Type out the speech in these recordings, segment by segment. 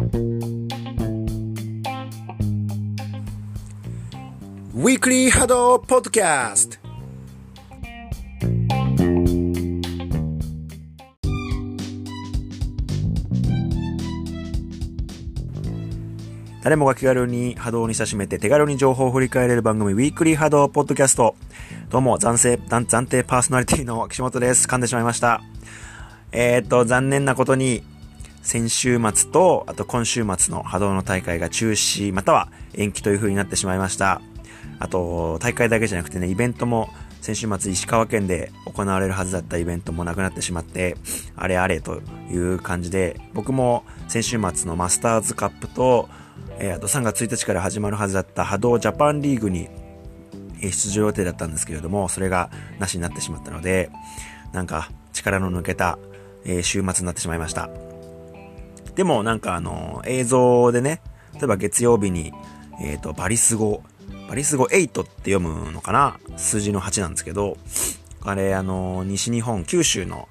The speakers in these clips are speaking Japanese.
ウィークリーハドポッドキャスト誰もが気軽に波動に親しめて手軽に情報を振り返れる番組ウィークリー波動ポッドキャスト。どうも、暫定、暫定パーソナリティの岸本です。噛んでしまいました。えー、っと、残念なことに、先週末と、あと今週末の波動の大会が中止、または延期という風になってしまいました。あと、大会だけじゃなくてね、イベントも先週末石川県で行われるはずだったイベントもなくなってしまって、あれあれという感じで、僕も先週末のマスターズカップと、えー、あと3月1日から始まるはずだった波動ジャパンリーグに出場予定だったんですけれども、それがなしになってしまったので、なんか力の抜けた、えー、週末になってしまいました。でもなんかあの、映像でね、例えば月曜日に、えっ、ー、と、バリス語、バリス語8って読むのかな？数字の8なんですけど、あれ、あの、西日本、九州の、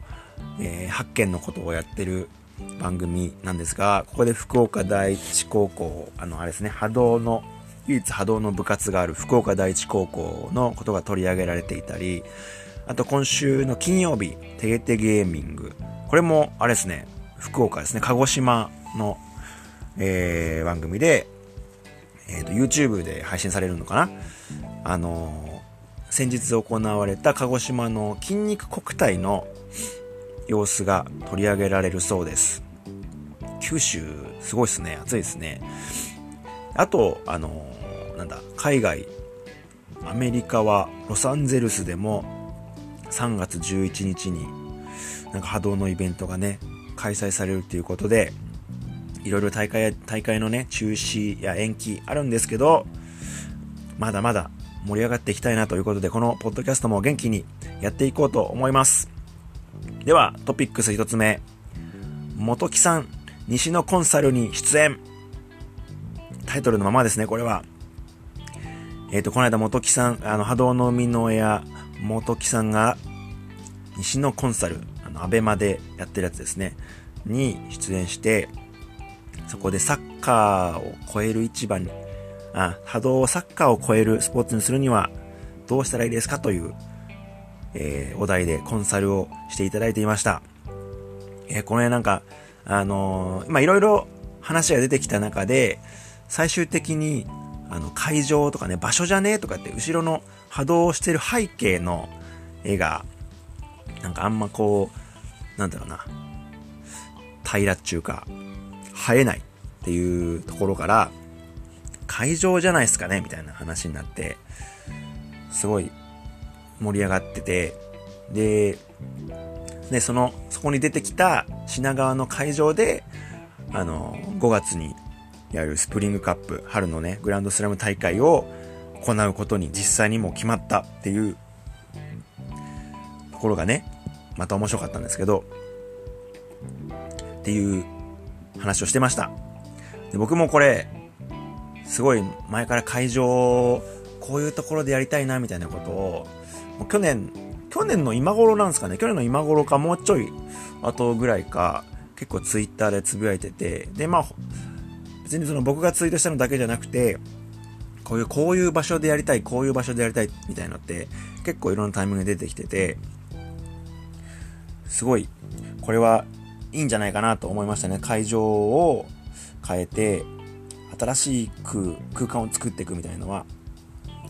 えー、発見のことをやってる番組なんですが、ここで福岡第一高校、あの、あれですね、波動の、唯一波動の部活がある福岡第一高校のことが取り上げられていたり、あと今週の金曜日、テゲテゲーミング。これも、あれですね、福岡ですね、鹿児島の、えー、番組で、えっ、ー、と、YouTube で配信されるのかなあのー、先日行われた鹿児島の筋肉国体の様子が取り上げられるそうです。九州、すごいですね。暑いですね。あと、あのー、なんだ、海外、アメリカはロサンゼルスでも3月11日になんか波動のイベントがね、開催されるっていうことで、いろいろ大会、大会のね、中止や延期あるんですけど、まだまだ盛り上がっていきたいなということで、このポッドキャストも元気にやっていこうと思います。では、トピックス一つ目。元木さん、西のコンサルに出演。タイトルのままですね、これは。えっ、ー、と、この間元木さん、あの、波動の海の親、元木さんが、西のコンサル、の、アベマでやってるやつですね、に出演して、そこでサッカーを超える一番に、あ、波動をサッカーを超えるスポーツにするにはどうしたらいいですかというえー、お題でコンサルをしていただいていました。えー、この辺なんか、あのー、ま、いろいろ話が出てきた中で、最終的に、あの、会場とかね、場所じゃねえとかって、後ろの波動をしてる背景の絵が、なんかあんまこう、なんだろうな、平らっちゅうか、生えないっていうところから、会場じゃないですかねみたいな話になって、すごい盛り上がってて、で、で、その、そこに出てきた品川の会場で、あの、5月にやるスプリングカップ、春のね、グランドスラム大会を行うことに実際にもう決まったっていうところがね、また面白かったんですけど、っていう話をしてました。で僕もこれ、すごい前から会場、こういうところでやりたいなみたいなことをもう去年、去年の今頃なんですかね、去年の今頃かもうちょい後ぐらいか、結構ツイッターでつぶやいてて、で、まあ、別にその僕がツイートしたのだけじゃなくて、こういう、こういう場所でやりたい、こういう場所でやりたいみたいなのって結構いろんなタイミングで出てきてて、すごい、これはいいんじゃないかなと思いましたね。会場を変えて、新しい空間を作っていくみたいなのは、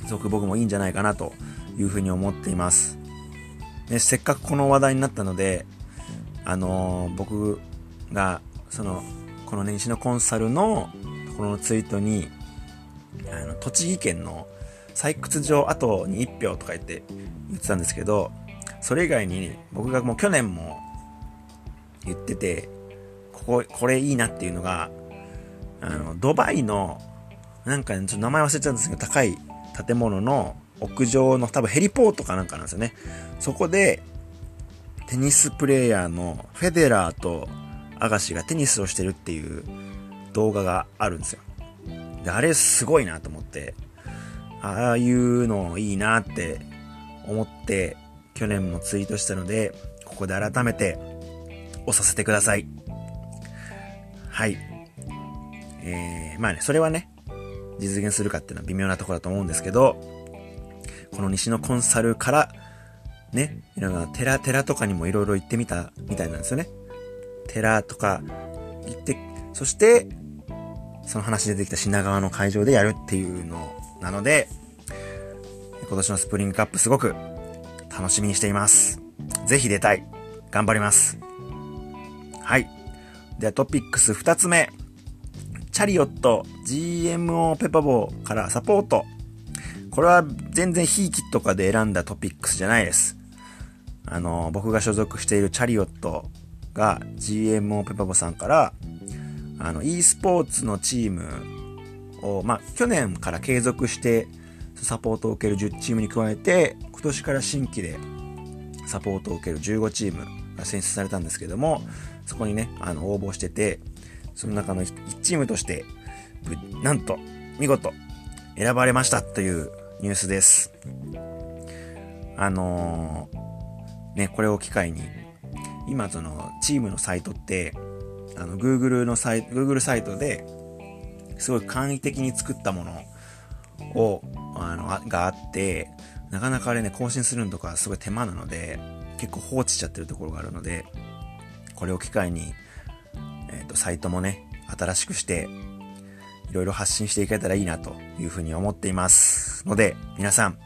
すごく僕もいいんじゃないかなというふうに思っています。でせっかくこの話題になったので、あのー、僕が、その、この年始のコンサルのところのツイートに、あの、栃木県の採掘場後に1票とか言って言ってたんですけど、それ以外に僕がもう去年も言ってて、ここ、これいいなっていうのが、あの、ドバイの、なんか、ね、ちょっと名前忘れちゃうんですけど、高い建物の屋上の多分ヘリポートかなんかなんですよね。そこで、テニスプレーヤーのフェデラーとアガシがテニスをしてるっていう動画があるんですよ。で、あれすごいなと思って、ああいうのいいなって思って、去年もツイートしたので、ここで改めて押させてください。はい。えー、まあね、それはね、実現するかっていうのは微妙なところだと思うんですけど、この西のコンサルから、ね、いろんな寺、寺とかにもいろいろ行ってみたみたいなんですよね。寺とか行って、そして、その話出てきた品川の会場でやるっていうのなので、今年のスプリングカップすごく楽しみにしています。ぜひ出たい。頑張ります。はい。ではトピックス2つ目。チャリオット GMO ペパボーからサポート。これは全然ひいきとかで選んだトピックスじゃないです。あの、僕が所属しているチャリオットが GMO ペパボさんから、あの、e スポーツのチームを、まあ、去年から継続してサポートを受ける10チームに加えて、今年から新規でサポートを受ける15チームが選出されたんですけども、そこにね、あの、応募してて、その中の1チームとして、なんと、見事、選ばれましたというニュースです。あのー、ね、これを機会に、今その、チームのサイトって、あの、Google のサイト、Google サイトで、すごい簡易的に作ったものを、あの、があって、なかなかあれね、更新するのとかすごい手間なので、結構放置しちゃってるところがあるので、これを機会に、えっ、ー、と、サイトもね、新しくして、いろいろ発信していけたらいいなというふうに思っていますので、皆さん、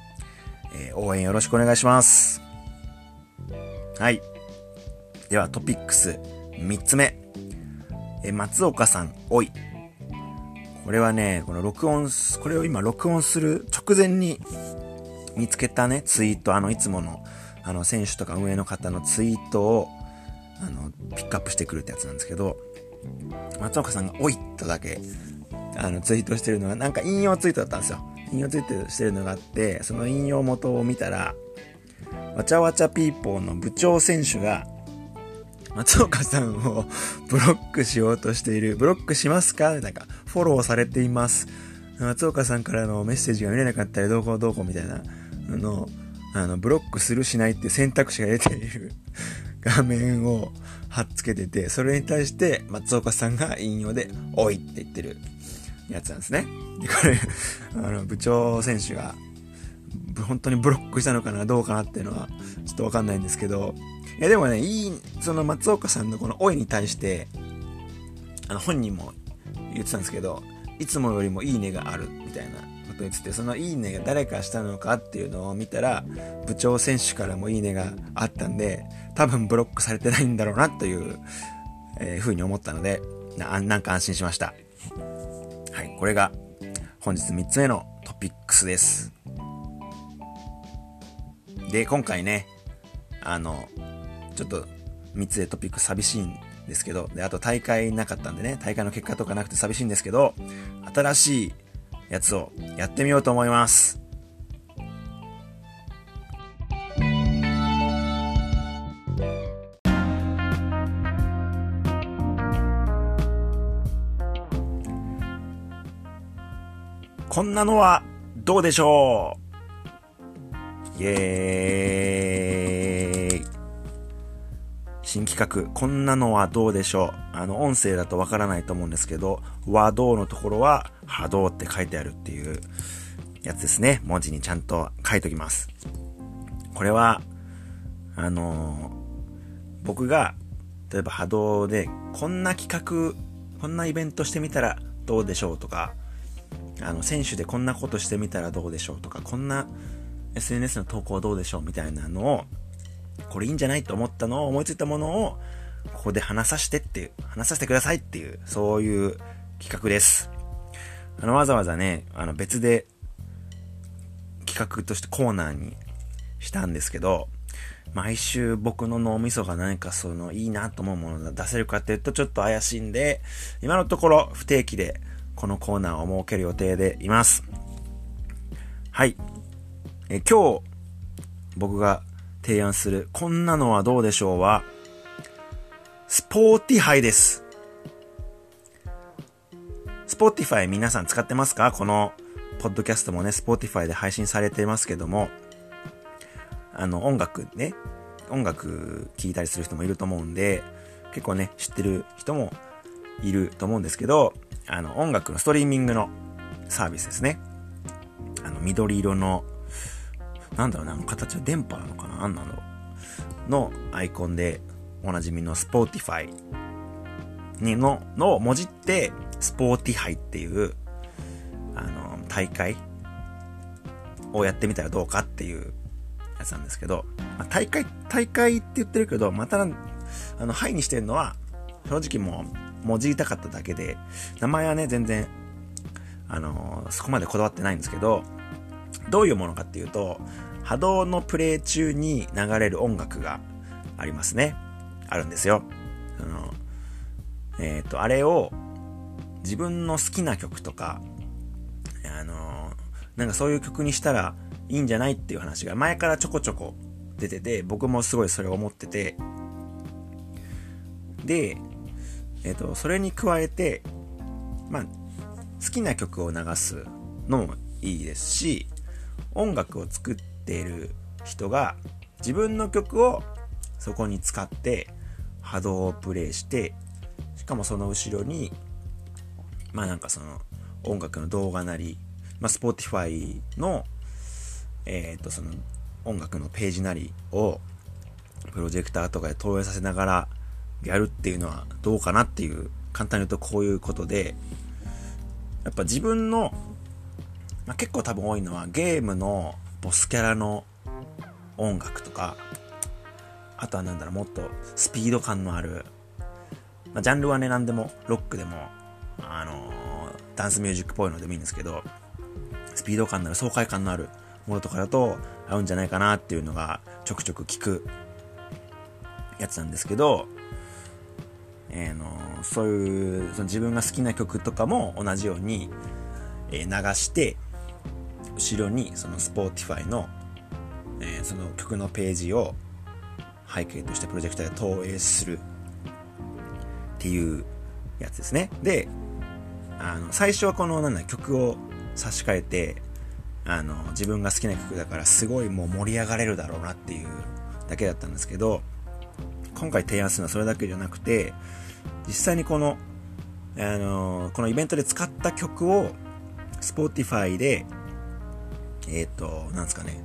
えー、応援よろしくお願いします。はい。では、トピックス3つ目。えー、松岡さん、おい。これはね、この録音、これを今録音する直前に見つけたね、ツイート、あの、いつもの、あの、選手とか運営の方のツイートを、あの、ピックアップしてくるってやつなんですけど、松岡さんが、おいとだけ、あの、ツイートしてるのが、なんか引用ツイートだったんですよ。引用ツイートしてるのがあって、その引用元を見たら、わちゃわちゃピーポーの部長選手が、松岡さんを ブロックしようとしている。ブロックしますか？なんか、フォローされています。松岡さんからのメッセージが見れなかったらどうこうどうこうみたいなの、あの、ブロックするしないって選択肢が出ている 画面を貼っつけてて、それに対して松岡さんが引用で、おいって言ってるやつなんですね。で、これ、あの、部長選手が、本当にブロックしたのかな、どうかなっていうのは、ちょっとわかんないんですけど、いやでもね、いい、その松岡さんのこのおいに対して、あの、本人も言ってたんですけど、いつもよりもいいねがあるみたいなこと言ってて、そのいいねが誰かしたのかっていうのを見たら、部長選手からもいいねがあったんで、多分ブロックされてないんだろうなという、えー、風に思ったのでな、なんか安心しました。はい、これが本日3つ目のトピックスです。で、今回ね、あの、ちょっと3つでトピック寂しいんですけど、で、あと大会なかったんでね、大会の結果とかなくて寂しいんですけど、新しいやつをやってみようと思います。こんなのはどうでしょう？イエーイ。新企画、こんなのはどうでしょう？あの、音声だとわからないと思うんですけど、和道のところは波動って書いてあるっていうやつですね。文字にちゃんと書いときます。これは、あのー、僕が、例えば波動で、こんな企画、こんなイベントしてみたらどうでしょうとか、あの、選手でこんなことしてみたらどうでしょうとか、こんな SNS の投稿どうでしょうみたいなのを、これいいんじゃないと思ったのを、思いついたものを、ここで話させてっていう、話させてくださいっていう、そういう企画です。あの、わざわざね、あの、別で企画としてコーナーにしたんですけど、毎週僕の脳みそが何かそのいいなと思うものが出せるかっていうとちょっと怪しいんで、今のところ不定期でこのコーナーを設ける予定でいます。はい。え今日僕が提案するこんなのはどうでしょうは、スポーティハイです。 Spotify 皆さん使ってますか？この、ポッドキャストもね、 Spotify で配信されてますけども、あの、音楽ね、音楽聴いたりする人もいると思うんで、結構ね、知ってる人もいると思うんですけど、あの、音楽のストリーミングのサービスですね。あの、緑色の、なんだろうな、あの形は電波なのかな？なんなののアイコンで、おなじみの Spotify にの、のをもじって、スポーティハイっていう、あの、大会をやってみたらどうかっていうやつなんですけど、まあ、大会、大会って言ってるけど、また、あの、ハイにしてるのは、正直もう、もじりたかっただけで、名前はね、全然、あのそこまでこだわってないんですけど、どういうものかっていうと、波動のプレイ中に流れる音楽がありますね。あるんですよ。あの、えっ、ー、と、あれを自分の好きな曲とか、あの、なんかそういう曲にしたらいいんじゃないっていう話が前からちょこちょこ出てて、僕もすごいそれを思ってて、で、えっ、ー、と、それに加えて、まあ、好きな曲を流すのもいいですし、音楽を作っている人が自分の曲をそこに使って波動をプレイして、しかもその後ろに、まあなんかその音楽の動画なり、まあ Spotify の、えっ、ー、とその音楽のページなりをプロジェクターとかで投影させながらやるっていうのはどうかなっていう、簡単に言うとこういうことで、やっぱ自分の、まあ、結構多分多いのはゲームのボスキャラの音楽とか、あとはなんだろう、もっとスピード感のある、まあ、ジャンルはね、何でも、ロックでも、あの、ダンスミュージックっぽいのでもいいんですけど、スピード感のある、爽快感のあるものとかだと合うんじゃないかなっていうのがちょくちょく聞くやつなんですけど、えー、のそういうその自分が好きな曲とかも同じように、えー、流して後ろにその Spotify の、えー、その曲のページを背景としてプロジェクターで投影するっていうやつですね。で、あの、最初はこの、なんだ、曲を差し替えて、あの、自分が好きな曲だからすごいもう盛り上がれるだろうなっていうだけだったんですけど、今回提案するのはそれだけじゃなくて、実際にこの、あの、このイベントで使った曲を、Spotify で、えっ、ー、と、なんですかね、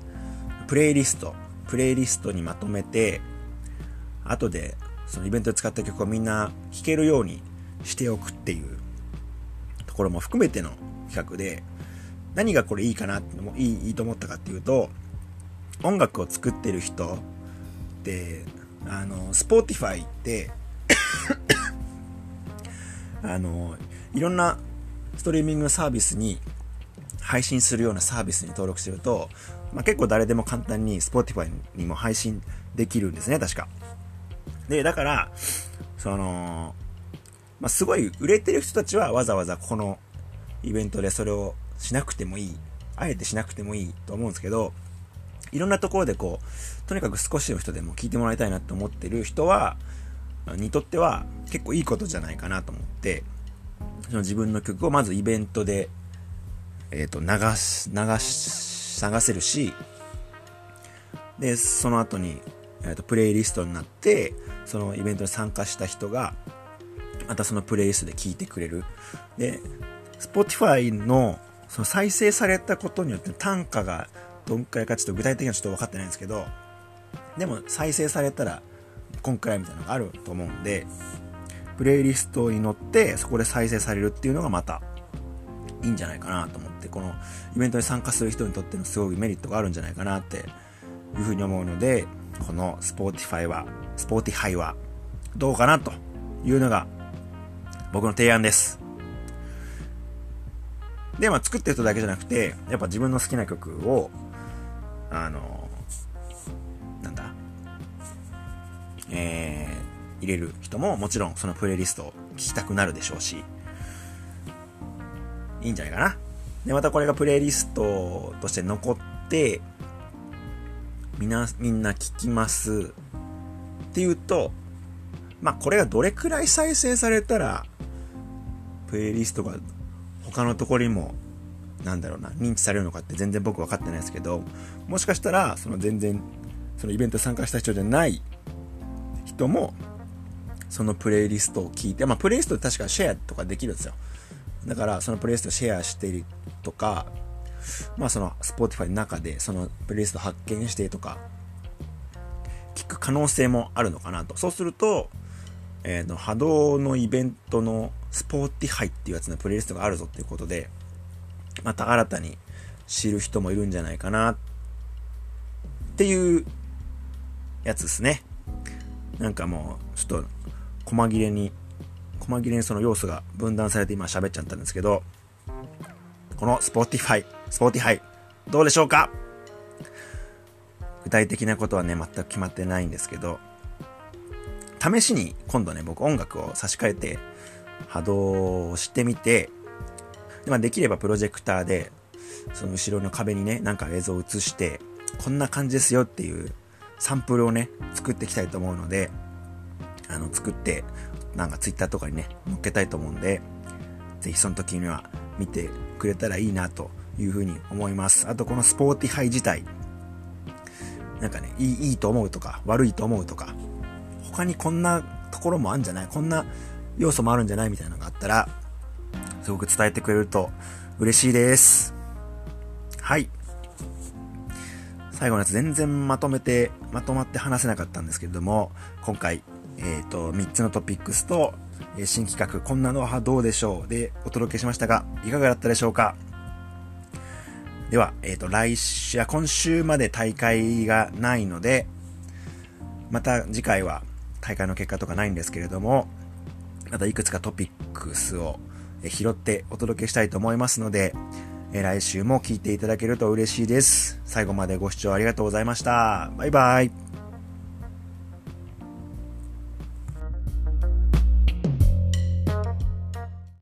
プレイリスト、プレイリストにまとめて、後でそのイベントで使った曲をみんな聴けるようにしておくっていうところも含めての企画で、何がこれいいかなってもいいいいと思ったかっていうと、音楽を作ってる人って、あの、 Spotify って あの、いろんなストリーミングサービスに配信するようなサービスに登録してると、まあ、結構誰でも簡単に Spotify にも配信できるんですね、確か。で、だから、その、まあ、すごい売れてる人たちはわざわざこのイベントでそれをしなくてもいい。あえてしなくてもいいと思うんですけど、いろんなところでこう、とにかく少しの人でも聞いてもらいたいなと思ってる人は、にとっては結構いいことじゃないかなと思って、その自分の曲をまずイベントで、えっ、ー、と、流し、流し、流せるし、で、その後に、えっ、ー、と、プレイリストになって、そのイベントに参加した人が、またそのプレイリストで聴いてくれる。で、Spotify のその再生されたことによって単価がどんくらいかちょっと具体的にはちょっと分かってないんですけど、でも再生されたら今回みたいなのがあると思うんで、プレイリストに乗ってそこで再生されるっていうのがまたいいんじゃないかなと思って、このイベントに参加する人にとってのすごいメリットがあるんじゃないかなっていうふうに思うので、この Spotify は、Spotify はどうかなというのが僕の提案です。で、まあ作ってる人だけじゃなくて、やっぱ自分の好きな曲を、あの、なんだ、えー、入れる人ももちろんそのプレイリストを聴きたくなるでしょうし、いいんじゃないかな。で、またこれがプレイリストとして残って、みな、みんな聞きますっていうと、まあこれがどれくらい再生されたら、プレイリストが他のところにも、なんだろうな、認知されるのかって全然僕分かってないですけど、もしかしたら、その全然、そのイベント参加した人じゃない人も、そのプレイリストを聞いて、まあ、プレイリスト確かシェアとかできるんですよ。だから、そのプレイリストシェアしてるとか、まあ、その、Spotify の中で、そのプレイリスト発見してとか、聞く可能性もあるのかなと。そうすると、えー、の波動のイベントのスポーティハイっていうやつのプレイリストがあるぞっていうことで、また新たに知る人もいるんじゃないかなっていうやつですね。なんかもう、ちょっと、細切れに、細切れにその要素が分断されて今喋っちゃったんですけど、この Spotify、スポーティハイ、どうでしょうか？具体的なことはね、全く決まってないんですけど、試しに今度ね、僕音楽を差し替えて波動をしてみて、でまあ、できればプロジェクターで、その後ろの壁にね、なんか映像を映して、こんな感じですよっていうサンプルをね、作っていきたいと思うので、あの、作って、なんかツイッターとかにね、載っけたいと思うんで、ぜひその時には見てくれたらいいなというふうに思います。あとこのスポーティハイ自体、なんかね、いいいいと思うとか、悪いと思うとか、他にこんなところもあるんじゃない？こんな要素もあるんじゃないみたいなのがあったら、すごく伝えてくれると嬉しいです。はい。最後のやつ全然まとめて、まとまって話せなかったんですけれども、今回、えっ、ー、と、3つのトピックスと、え新企画、こんなのはどうでしょうでお届けしましたが、いかがだったでしょうか？では、えっ、ー、と、来週、や今週まで大会がないので、また次回は大会の結果とかないんですけれども、またいくつかトピックスを拾ってお届けしたいと思いますので、来週も聞いていただけると嬉しいです。最後までご視聴ありがとうございました。バイバイ。